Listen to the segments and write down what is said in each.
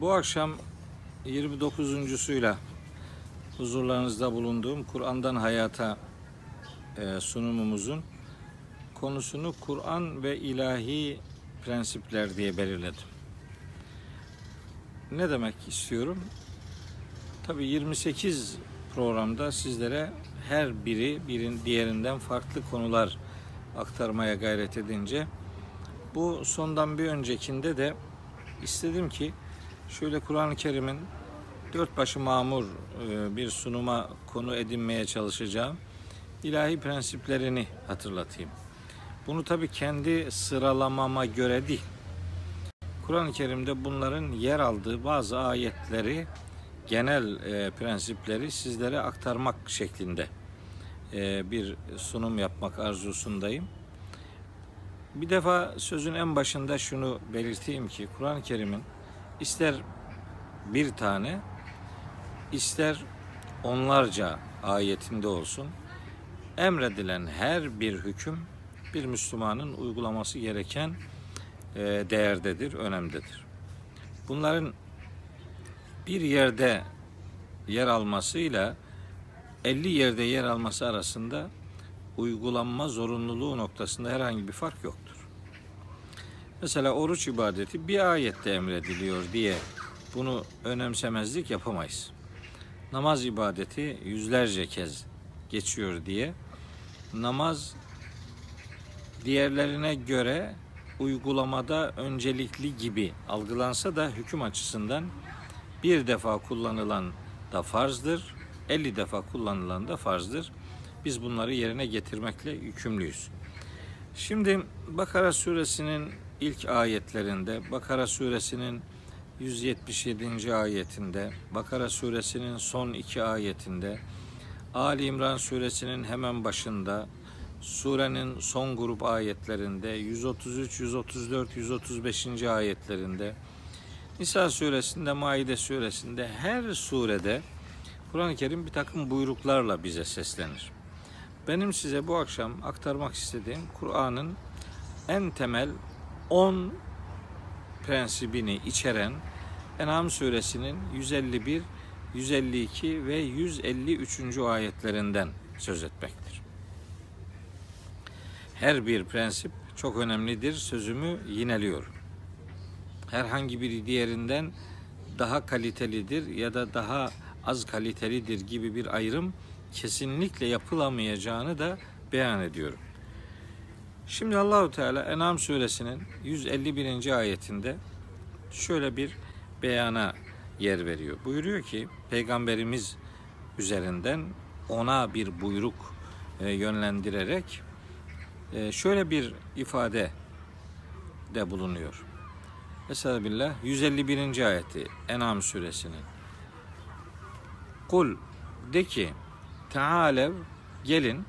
Bu akşam 29.suyla huzurlarınızda bulunduğum Kur'an'dan Hayata e, sunumumuzun konusunu Kur'an ve ilahi prensipler diye belirledim. Ne demek istiyorum? Tabii 28 programda sizlere her biri birin diğerinden farklı konular aktarmaya gayret edince bu sondan bir öncekinde de istedim ki şöyle Kur'an-ı Kerim'in dört başı mamur e, bir sunuma konu edinmeye çalışacağım ilahi prensiplerini hatırlatayım. Bunu tabii kendi sıralamama göre değil. Kur'an-ı Kerim'de bunların yer aldığı bazı ayetleri, genel e, prensipleri sizlere aktarmak şeklinde e, bir sunum yapmak arzusundayım. Bir defa sözün en başında şunu belirteyim ki Kur'an-ı Kerim'in ister bir tane ister onlarca ayetinde olsun emredilen her bir hüküm bir Müslümanın uygulaması gereken e, değerdedir, önemdedir. Bunların bir yerde yer almasıyla 50 yerde yer alması arasında uygulanma zorunluluğu noktasında herhangi bir fark yoktur. Mesela oruç ibadeti bir ayette emrediliyor diye bunu önemsemezlik yapamayız. Namaz ibadeti yüzlerce kez geçiyor diye namaz diğerlerine göre uygulamada öncelikli gibi algılansa da hüküm açısından bir defa kullanılan da farzdır, 50 defa kullanılan da farzdır. Biz bunları yerine getirmekle yükümlüyüz. Şimdi Bakara suresinin ilk ayetlerinde, Bakara suresinin 177. ayetinde, Bakara suresinin son iki ayetinde, Ali İmran suresinin hemen başında, surenin son grup ayetlerinde, 133, 134, 135. ayetlerinde, Nisa suresinde, Maide suresinde, her surede Kur'an-ı Kerim bir takım buyruklarla bize seslenir. Benim size bu akşam aktarmak istediğim Kur'an'ın en temel 10 prensibini içeren En'am suresinin 151, 152 ve 153. ayetlerinden söz etmektir. Her bir prensip çok önemlidir. Sözümü yineliyorum. Herhangi bir diğerinden daha kalitelidir ya da daha az kalitelidir gibi bir ayrım kesinlikle yapılamayacağını da beyan ediyorum. Şimdi Allahu Teala En'am suresinin 151. ayetinde şöyle bir beyana yer veriyor. Buyuruyor ki peygamberimiz üzerinden ona bir buyruk e, yönlendirerek e, şöyle bir ifade de bulunuyor. Estağfirullah 151. ayeti En'am suresinin. Kul de ki Tealev gelin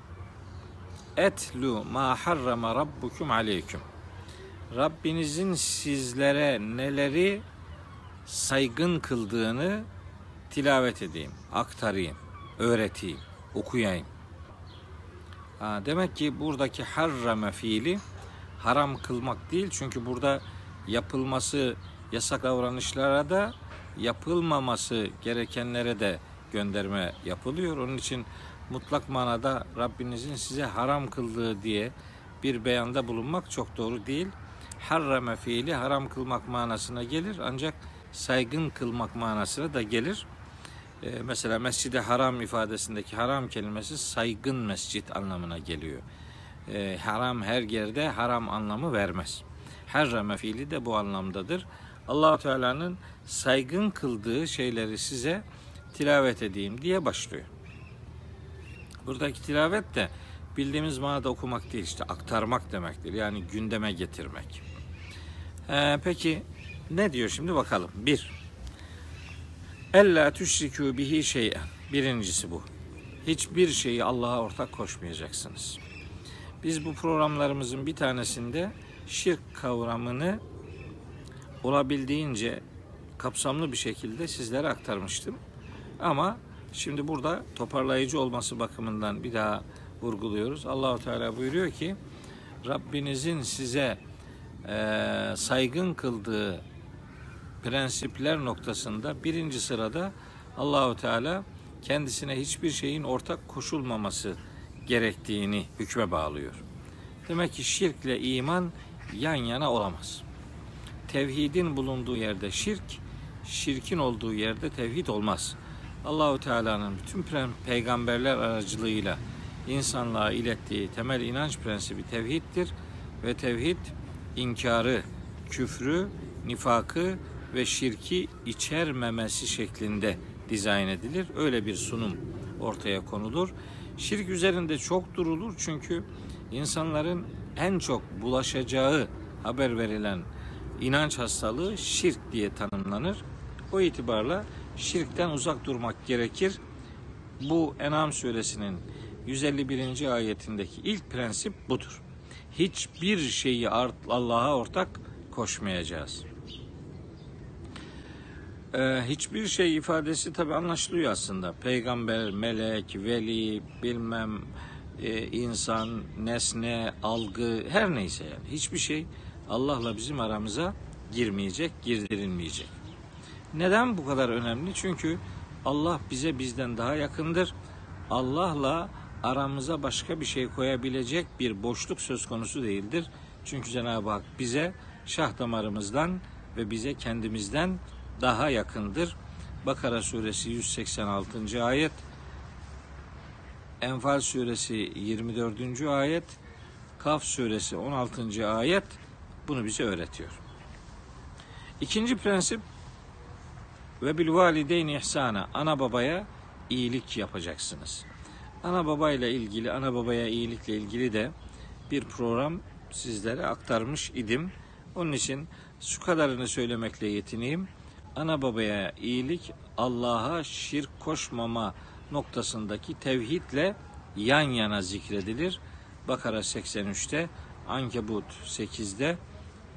etlu ma harrama rabbukum aleyküm. Rabbinizin sizlere neleri saygın kıldığını tilavet edeyim, aktarayım, öğreteyim, okuyayım. Ha, demek ki buradaki harrame fiili haram kılmak değil çünkü burada yapılması yasak davranışlara da yapılmaması gerekenlere de gönderme yapılıyor. Onun için mutlak manada Rabbinizin size haram kıldığı diye bir beyanda bulunmak çok doğru değil. Harrame fiili haram kılmak manasına gelir ancak saygın kılmak manasına da gelir. Ee, mesela mescide haram ifadesindeki haram kelimesi saygın mescit anlamına geliyor. Ee, haram her yerde haram anlamı vermez. Harrame fiili de bu anlamdadır. allah Teala'nın saygın kıldığı şeyleri size tilavet edeyim diye başlıyor. Buradaki tilavet de bildiğimiz manada okumak değil işte aktarmak demektir. Yani gündeme getirmek. Ee, peki ne diyor şimdi bakalım. Bir. Ella tüşrikû bihi şey'en. Birincisi bu. Hiçbir şeyi Allah'a ortak koşmayacaksınız. Biz bu programlarımızın bir tanesinde şirk kavramını olabildiğince kapsamlı bir şekilde sizlere aktarmıştım. Ama şimdi burada toparlayıcı olması bakımından bir daha vurguluyoruz. Allahu Teala buyuruyor ki Rabbinizin size e, saygın kıldığı prensipler noktasında birinci sırada Allahu Teala kendisine hiçbir şeyin ortak koşulmaması gerektiğini hükme bağlıyor. Demek ki şirkle iman yan yana olamaz. Tevhidin bulunduğu yerde şirk, şirkin olduğu yerde tevhid olmaz. Allahu Teala'nın bütün peygamberler aracılığıyla insanlığa ilettiği temel inanç prensibi tevhiddir ve tevhid inkarı, küfrü, nifakı ve şirki içermemesi şeklinde dizayn edilir. Öyle bir sunum ortaya konulur. Şirk üzerinde çok durulur çünkü insanların en çok bulaşacağı haber verilen inanç hastalığı şirk diye tanımlanır. O itibarla şirkten uzak durmak gerekir. Bu En'am suresinin 151. ayetindeki ilk prensip budur. Hiçbir şeyi Allah'a ortak koşmayacağız. Ee, hiçbir şey ifadesi tabi anlaşılıyor aslında. Peygamber, melek, veli, bilmem e, insan, nesne, algı her neyse yani hiçbir şey Allah'la bizim aramıza girmeyecek, girdirilmeyecek. Neden bu kadar önemli? Çünkü Allah bize bizden daha yakındır. Allah'la aramıza başka bir şey koyabilecek bir boşluk söz konusu değildir. Çünkü Cenab-ı Hak bize şah damarımızdan ve bize kendimizden daha yakındır. Bakara suresi 186. ayet, Enfal suresi 24. ayet, Kaf suresi 16. ayet bunu bize öğretiyor. İkinci prensip ve bil valideyni ihsana ana babaya iyilik yapacaksınız. Ana babayla ilgili, ana babaya iyilikle ilgili de bir program sizlere aktarmış idim. Onun için şu kadarını söylemekle yetineyim. Ana babaya iyilik Allah'a şirk koşmama noktasındaki tevhidle yan yana zikredilir. Bakara 83'te, Ankebut 8'de,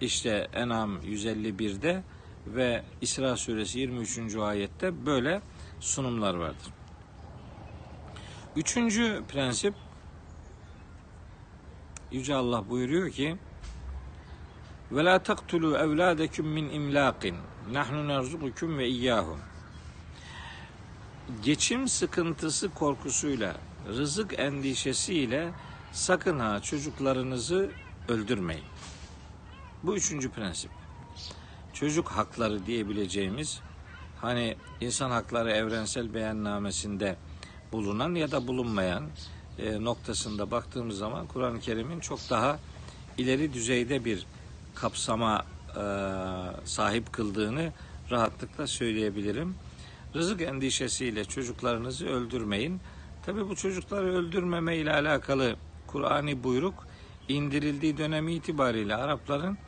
işte Enam 151'de ve İsra suresi 23. ayette böyle sunumlar vardır. Üçüncü prensip Yüce Allah buyuruyor ki ve la taktulu evladeküm min imlaqin nahnu nerzukukum ve iyyahum geçim sıkıntısı korkusuyla rızık endişesiyle sakın ha çocuklarınızı öldürmeyin. Bu üçüncü prensip. Çocuk hakları diyebileceğimiz hani insan hakları evrensel beyannamesinde bulunan ya da bulunmayan e, noktasında baktığımız zaman Kur'an-ı Kerim'in çok daha ileri düzeyde bir kapsama e, sahip kıldığını rahatlıkla söyleyebilirim. Rızık endişesiyle çocuklarınızı öldürmeyin. Tabi bu çocukları öldürmeme ile alakalı Kur'ani buyruk indirildiği dönemi itibariyle Arapların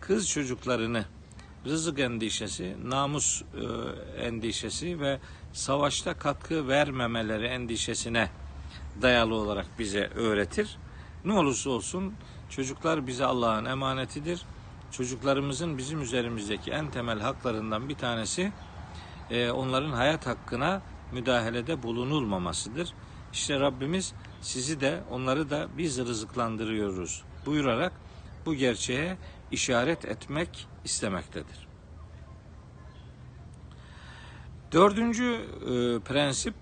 kız çocuklarını rızık endişesi, namus e, endişesi ve savaşta katkı vermemeleri endişesine dayalı olarak bize öğretir. Ne olursa olsun çocuklar bize Allah'ın emanetidir. Çocuklarımızın bizim üzerimizdeki en temel haklarından bir tanesi e, onların hayat hakkına müdahalede bulunulmamasıdır. İşte Rabbimiz sizi de onları da biz rızıklandırıyoruz buyurarak bu gerçeğe işaret etmek istemektedir. Dördüncü e, prensip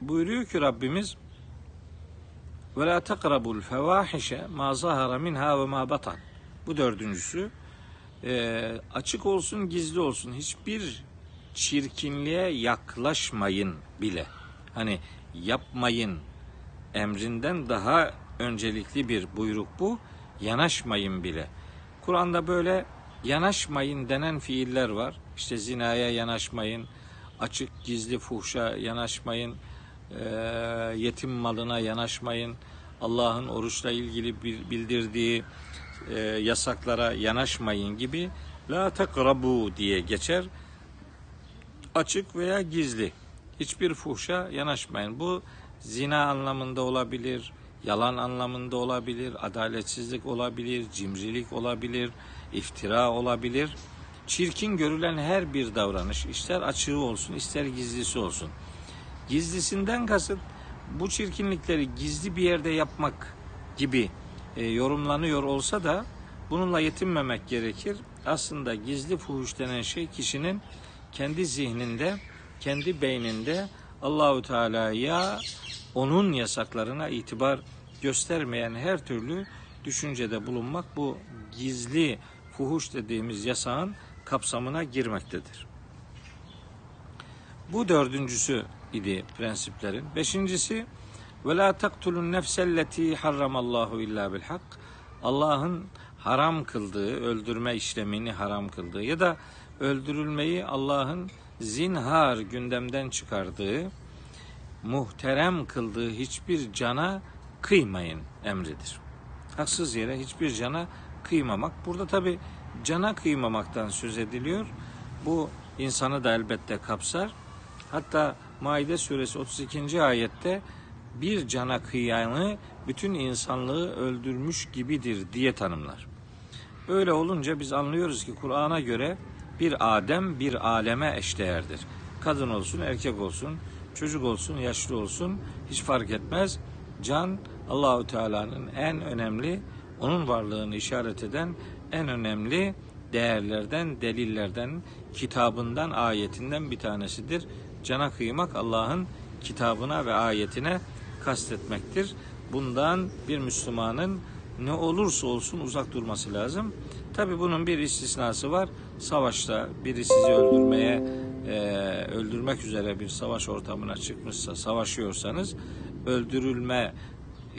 buyuruyor ki Rabbimiz ve la takrabul fevahişe ma zahara minha ve ma batan. Bu dördüncüsü e, açık olsun gizli olsun hiçbir çirkinliğe yaklaşmayın bile. Hani yapmayın emrinden daha öncelikli bir buyruk bu. Yanaşmayın bile. Kur'an'da böyle yanaşmayın denen fiiller var. İşte zinaya yanaşmayın, açık gizli fuhşa yanaşmayın, yetim malına yanaşmayın, Allah'ın oruçla ilgili bildirdiği yasaklara yanaşmayın gibi la takrabu diye geçer. Açık veya gizli. Hiçbir fuhşa yanaşmayın. Bu zina anlamında olabilir, yalan anlamında olabilir, adaletsizlik olabilir, cimrilik olabilir, iftira olabilir. Çirkin görülen her bir davranış, ister açığı olsun, ister gizlisi olsun. Gizlisinden kasıt bu çirkinlikleri gizli bir yerde yapmak gibi e, yorumlanıyor olsa da bununla yetinmemek gerekir. aslında gizli fuhuş denen şey kişinin kendi zihninde, kendi beyninde Allahu Teala'ya onun yasaklarına itibar göstermeyen her türlü düşüncede bulunmak bu gizli fuhuş dediğimiz yasağın kapsamına girmektedir. Bu dördüncüsü idi prensiplerin. Beşincisi ve la taktulun nefselleti harramallahu illa bil hak. Allah'ın haram kıldığı, öldürme işlemini haram kıldığı ya da öldürülmeyi Allah'ın zinhar gündemden çıkardığı, muhterem kıldığı hiçbir cana kıymayın emridir. Haksız yere hiçbir cana kıymamak. Burada tabi cana kıymamaktan söz ediliyor. Bu insanı da elbette kapsar. Hatta Maide suresi 32. ayette bir cana kıyanı bütün insanlığı öldürmüş gibidir diye tanımlar. Öyle olunca biz anlıyoruz ki Kur'an'a göre bir Adem bir aleme eşdeğerdir. Kadın olsun, erkek olsun, çocuk olsun, yaşlı olsun hiç fark etmez. Can Allahu Teala'nın en önemli onun varlığını işaret eden en önemli değerlerden, delillerden, kitabından, ayetinden bir tanesidir. Cana kıymak Allah'ın kitabına ve ayetine kastetmektir. Bundan bir Müslümanın ne olursa olsun uzak durması lazım. Tabi bunun bir istisnası var. Savaşta biri sizi öldürmeye, e, öldürmek üzere bir savaş ortamına çıkmışsa, savaşıyorsanız öldürülme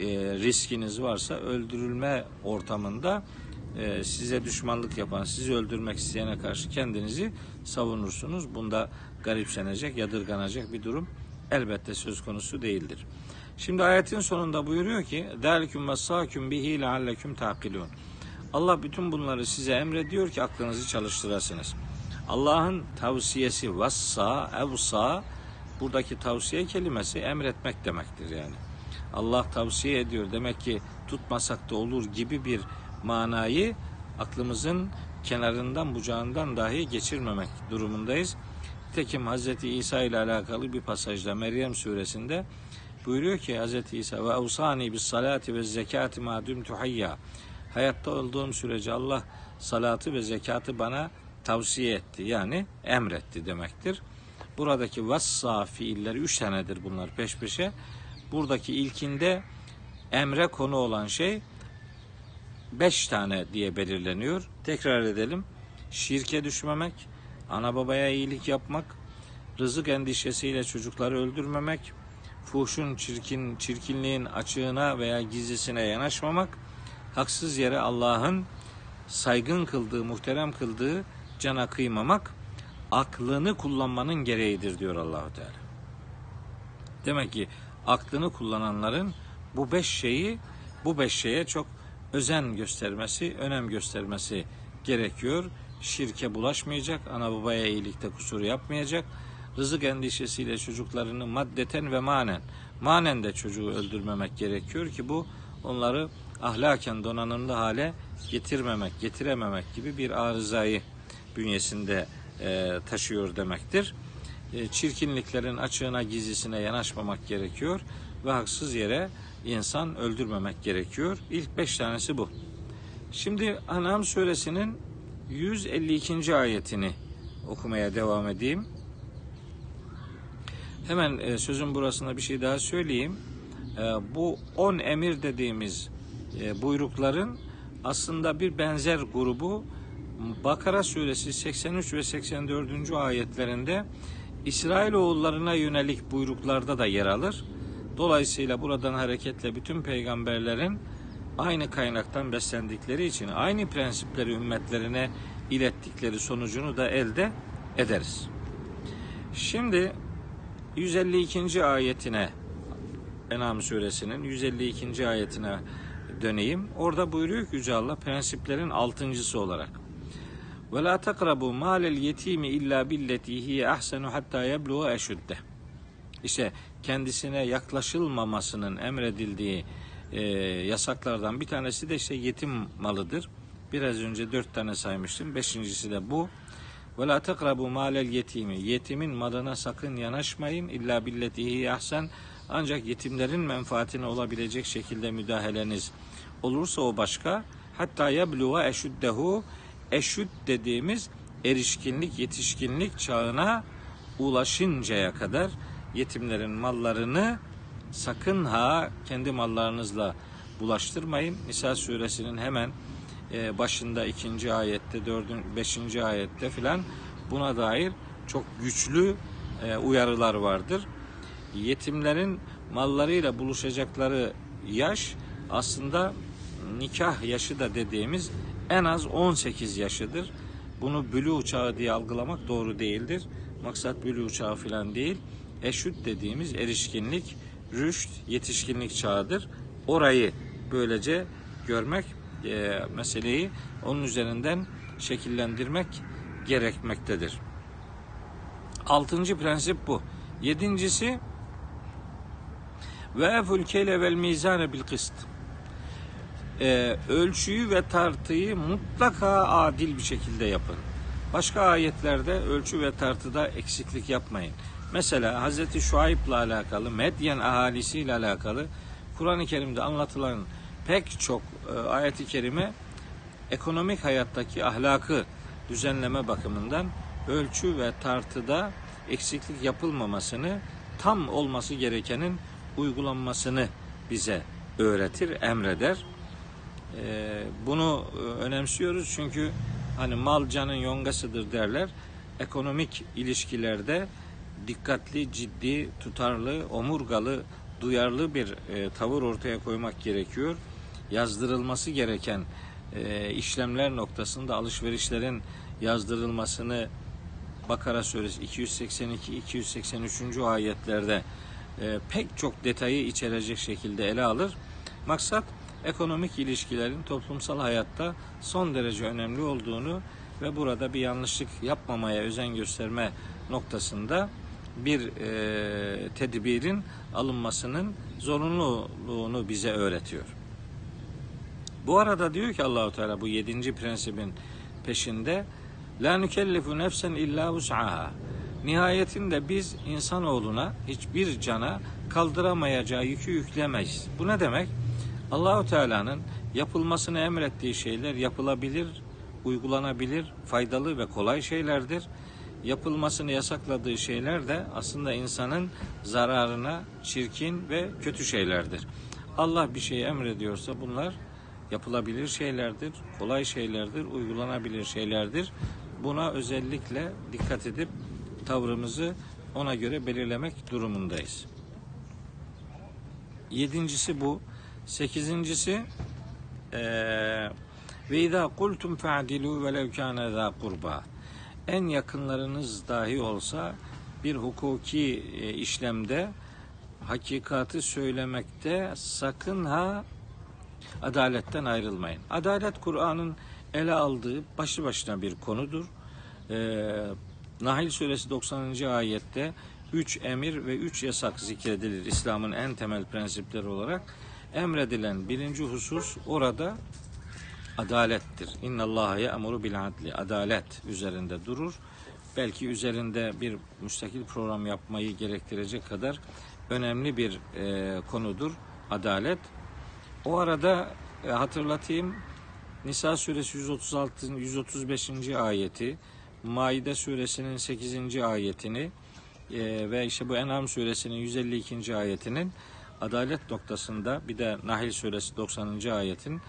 e, riskiniz varsa öldürülme ortamında e, size düşmanlık yapan, sizi öldürmek isteyene karşı kendinizi savunursunuz. Bunda garipsenecek, yadırganacak bir durum elbette söz konusu değildir. Şimdi ayetin sonunda buyuruyor ki "Dâliküm vessâküm bihi lealleküm taqilûn." Allah bütün bunları size emrediyor ki aklınızı çalıştırasınız. Allah'ın tavsiyesi vassa, evsa buradaki tavsiye kelimesi emretmek demektir yani. Allah tavsiye ediyor demek ki tutmasak da olur gibi bir manayı aklımızın kenarından bucağından dahi geçirmemek durumundayız. Tekim Hz. İsa ile alakalı bir pasajda Meryem suresinde buyuruyor ki Hz. İsa ve avsani bis salati ve zekati ma dumtu hayya. Hayatta olduğum sürece Allah salatı ve zekatı bana tavsiye etti. Yani emretti demektir. Buradaki vassa fiilleri üç tanedir bunlar peş peşe. Buradaki ilkinde emre konu olan şey beş tane diye belirleniyor. Tekrar edelim. Şirke düşmemek, ana babaya iyilik yapmak, rızık endişesiyle çocukları öldürmemek, fuhşun çirkin çirkinliğin açığına veya gizlisine yanaşmamak, haksız yere Allah'ın saygın kıldığı, muhterem kıldığı cana kıymamak aklını kullanmanın gereğidir diyor Allahu Teala. Demek ki aklını kullananların bu beş şeyi bu beş şeye çok özen göstermesi, önem göstermesi gerekiyor. Şirke bulaşmayacak, ana babaya iyilikte kusur yapmayacak. Rızık endişesiyle çocuklarını maddeten ve manen, manen de çocuğu öldürmemek gerekiyor ki bu onları ahlaken donanımlı hale getirmemek, getirememek gibi bir arızayı bünyesinde e, taşıyor demektir. E, çirkinliklerin açığına gizlisine yanaşmamak gerekiyor ve haksız yere insan öldürmemek gerekiyor. İlk beş tanesi bu. Şimdi Anam suresinin 152. ayetini okumaya devam edeyim. Hemen e, sözün burasında bir şey daha söyleyeyim. E, bu on emir dediğimiz e, buyrukların aslında bir benzer grubu Bakara suresi 83 ve 84. ayetlerinde İsrailoğullarına yönelik buyruklarda da yer alır. Dolayısıyla buradan hareketle bütün peygamberlerin aynı kaynaktan beslendikleri için aynı prensipleri ümmetlerine ilettikleri sonucunu da elde ederiz. Şimdi 152. ayetine Enam suresinin 152. ayetine döneyim. Orada buyuruyor ki Yüce Allah prensiplerin altıncısı olarak. Ve la takrabu malel yetimi illa billeti hiye ahsenu hatta yebluğa eşudde. İşte kendisine yaklaşılmamasının emredildiği e, yasaklardan bir tanesi de işte yetim malıdır. Biraz önce dört tane saymıştım. Beşincisi de bu. Ve la takrabu malel yetimi. Yetimin malına sakın yanaşmayın. İlla billetihi ahsen. Ancak yetimlerin menfaatine olabilecek şekilde müdahaleniz olursa o başka. Hatta yebluğa eşuddehu eşüt dediğimiz erişkinlik, yetişkinlik çağına ulaşıncaya kadar yetimlerin mallarını sakın ha kendi mallarınızla bulaştırmayın. Nisa suresinin hemen e, başında ikinci ayette, dördün, beşinci ayette filan buna dair çok güçlü e, uyarılar vardır. Yetimlerin mallarıyla buluşacakları yaş aslında nikah yaşı da dediğimiz en az 18 yaşıdır. Bunu bülü uçağı diye algılamak doğru değildir. Maksat bülü uçağı filan değil. Eşüt dediğimiz erişkinlik, rüşt, yetişkinlik çağıdır. Orayı böylece görmek e, meseleyi onun üzerinden şekillendirmek gerekmektedir. Altıncı prensip bu. Yedincisi ve eful keyle vel mizane bil kıst. Ee, ölçüyü ve tartıyı mutlaka adil bir şekilde yapın. Başka ayetlerde ölçü ve tartıda eksiklik yapmayın. Mesela Hz. Şuayb'la alakalı, Medyen ahalisiyle alakalı Kur'an-ı Kerim'de anlatılan pek çok e, ayeti kerime ekonomik hayattaki ahlakı düzenleme bakımından ölçü ve tartıda eksiklik yapılmamasını, tam olması gerekenin uygulanmasını bize öğretir, emreder. Ee, bunu e, önemsiyoruz çünkü hani mal canın yongasıdır derler. Ekonomik ilişkilerde dikkatli, ciddi, tutarlı, omurgalı, duyarlı bir e, tavır ortaya koymak gerekiyor. Yazdırılması gereken e, işlemler noktasında alışverişlerin yazdırılmasını Bakara suresi 282 283. ayetlerde pek çok detayı içerecek şekilde ele alır. Maksat ekonomik ilişkilerin toplumsal hayatta son derece önemli olduğunu ve burada bir yanlışlık yapmamaya özen gösterme noktasında bir e, tedbirin alınmasının zorunluluğunu bize öğretiyor. Bu arada diyor ki Allahu Teala bu yedinci prensibin peşinde la nükellifu nefsen illa vus'aha. Nihayetinde biz insanoğluna hiçbir cana kaldıramayacağı yükü yüklemeyiz. Bu ne demek? Allahu Teala'nın yapılmasını emrettiği şeyler yapılabilir, uygulanabilir, faydalı ve kolay şeylerdir. Yapılmasını yasakladığı şeyler de aslında insanın zararına çirkin ve kötü şeylerdir. Allah bir şey emrediyorsa bunlar yapılabilir şeylerdir, kolay şeylerdir, uygulanabilir şeylerdir. Buna özellikle dikkat edip tavrımızı ona göre belirlemek durumundayız. Yedincisi bu. Sekizincisi ve izâ kultum fe'dilû velev kâne kurba. En yakınlarınız dahi olsa bir hukuki e, işlemde hakikati söylemekte sakın ha adaletten ayrılmayın. Adalet Kur'an'ın ele aldığı başlı başına bir konudur. Nahil suresi 90. ayette 3 emir ve 3 yasak zikredilir İslam'ın en temel prensipleri olarak. Emredilen birinci husus orada adalettir. İnna Allah ya'muru bil adli. Adalet üzerinde durur. Belki üzerinde bir müstakil program yapmayı gerektirecek kadar önemli bir e, konudur adalet. O arada e, hatırlatayım Nisa suresi 136 135. ayeti, Maide suresinin 8. ayetini e, ve işte bu En'am suresinin 152. ayetinin adalet noktasında bir de Nahil suresi 90. ayetin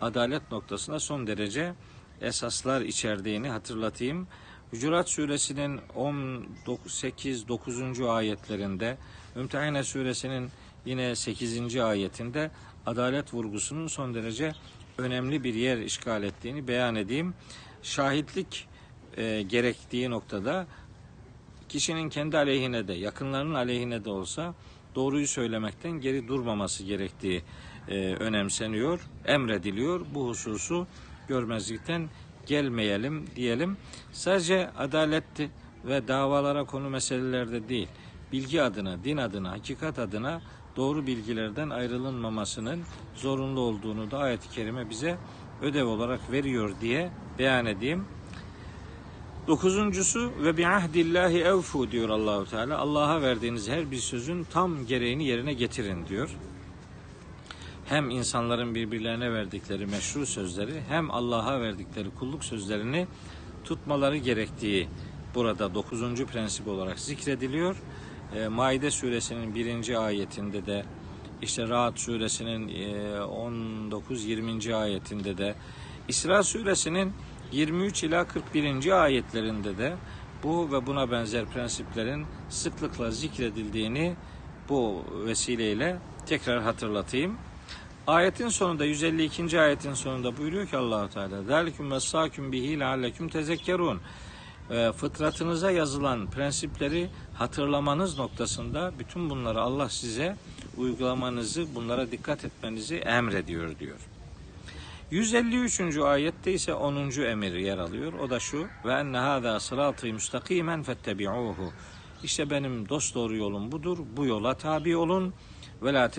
adalet noktasında son derece esaslar içerdiğini hatırlatayım. Hucurat suresinin 18 9. ayetlerinde, Ümtehine suresinin yine 8. ayetinde adalet vurgusunun son derece önemli bir yer işgal ettiğini beyan edeyim. Şahitlik e, gerektiği noktada kişinin kendi aleyhine de yakınlarının aleyhine de olsa doğruyu söylemekten geri durmaması gerektiği e, önemseniyor, emrediliyor. Bu hususu görmezlikten gelmeyelim diyelim. Sadece adaletti ve davalara konu meselelerde değil, bilgi adına, din adına, hakikat adına doğru bilgilerden ayrılınmamasının zorunlu olduğunu da ayet-i kerime bize ödev olarak veriyor diye beyan edeyim. Dokuzuncusu ve bi ahdillahi evfu diyor Allahu Teala. Allah'a verdiğiniz her bir sözün tam gereğini yerine getirin diyor. hem insanların birbirlerine verdikleri meşru sözleri hem Allah'a verdikleri kulluk sözlerini tutmaları gerektiği burada dokuzuncu prensip olarak zikrediliyor. E, Maide suresinin birinci ayetinde de işte Rahat suresinin e, 19-20. ayetinde de İsra suresinin 23 ila 41. ayetlerinde de bu ve buna benzer prensiplerin sıklıkla zikredildiğini bu vesileyle tekrar hatırlatayım. Ayetin sonunda 152. ayetin sonunda buyuruyor ki Allahu Teala "Zalikum vesaküm bihi leallekum tezekkerun." E, fıtratınıza yazılan prensipleri hatırlamanız noktasında bütün bunları Allah size uygulamanızı, bunlara dikkat etmenizi emrediyor diyor. 153. ayette ise 10. emir yer alıyor. O da şu: "Ve enne hâzâ sırâtı müstakimen fettebi'ûhu." İşte benim dost doğru yolum budur. Bu yola tabi olun. Ve la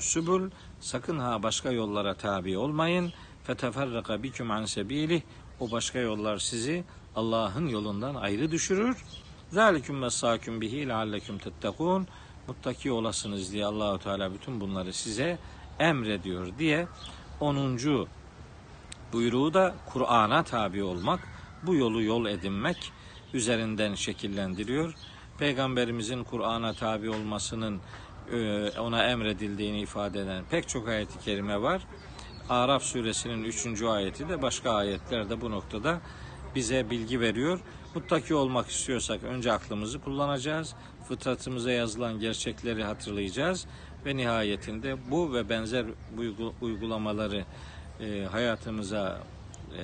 subul. Sakın ha başka yollara tabi olmayın. Feteferraka biküm an sebilih. O başka yollar sizi Allah'ın yolundan ayrı düşürür. Zaliküm vesâküm bihi lealleküm tettekûn. Muttaki olasınız diye Allahu Teala bütün bunları size emrediyor diye 10. buyruğu da Kur'an'a tabi olmak, bu yolu yol edinmek üzerinden şekillendiriyor. Peygamberimizin Kur'an'a tabi olmasının e, ona emredildiğini ifade eden pek çok ayet-i kerime var. Araf suresinin 3. ayeti de başka ayetler de bu noktada bize bilgi veriyor. Muttaki olmak istiyorsak önce aklımızı kullanacağız. Fıtratımıza yazılan gerçekleri hatırlayacağız ve nihayetinde bu ve benzer uygulamaları e, hayatımıza e,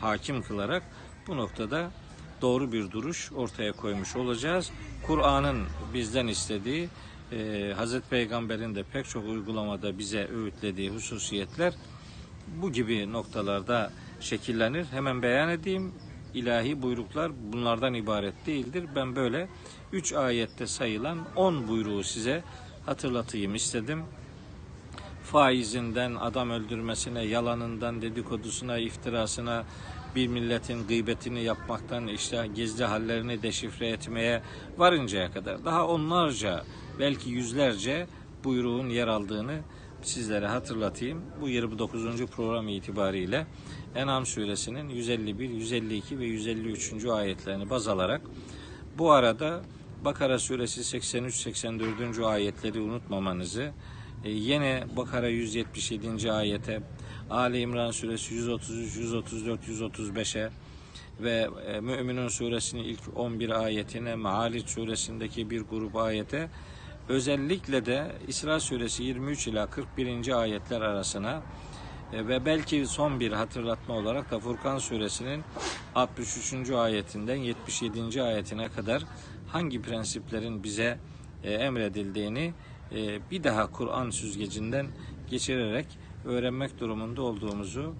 hakim kılarak bu noktada doğru bir duruş ortaya koymuş olacağız. Kur'an'ın bizden istediği e, Hazreti Peygamber'in de pek çok uygulamada bize öğütlediği hususiyetler bu gibi noktalarda şekillenir. Hemen beyan edeyim. İlahi buyruklar bunlardan ibaret değildir. Ben böyle üç ayette sayılan on buyruğu size hatırlatayım istedim. Faizinden, adam öldürmesine, yalanından, dedikodusuna, iftirasına, bir milletin gıybetini yapmaktan işte gizli hallerini deşifre etmeye varıncaya kadar daha onlarca belki yüzlerce buyruğun yer aldığını sizlere hatırlatayım. Bu 29. program itibariyle En'am suresinin 151, 152 ve 153. ayetlerini baz alarak bu arada Bakara suresi 83-84. ayetleri unutmamanızı, e, yine Bakara 177. ayete, Ali İmran suresi 133, 134, 135'e ve e, Müminun suresinin ilk 11 ayetine, Maalic suresindeki bir grup ayete özellikle de İsra suresi 23 ila 41. ayetler arasına e, ve belki son bir hatırlatma olarak da Furkan suresinin 63. ayetinden 77. ayetine kadar hangi prensiplerin bize e, emredildiğini bir daha Kur'an süzgecinden geçirerek öğrenmek durumunda olduğumuzu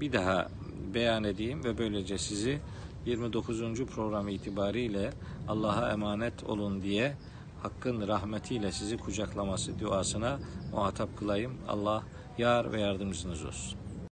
bir daha beyan edeyim ve böylece sizi 29. program itibariyle Allah'a emanet olun diye Hakk'ın rahmetiyle sizi kucaklaması duasına muhatap kılayım. Allah yar ve yardımcınız olsun.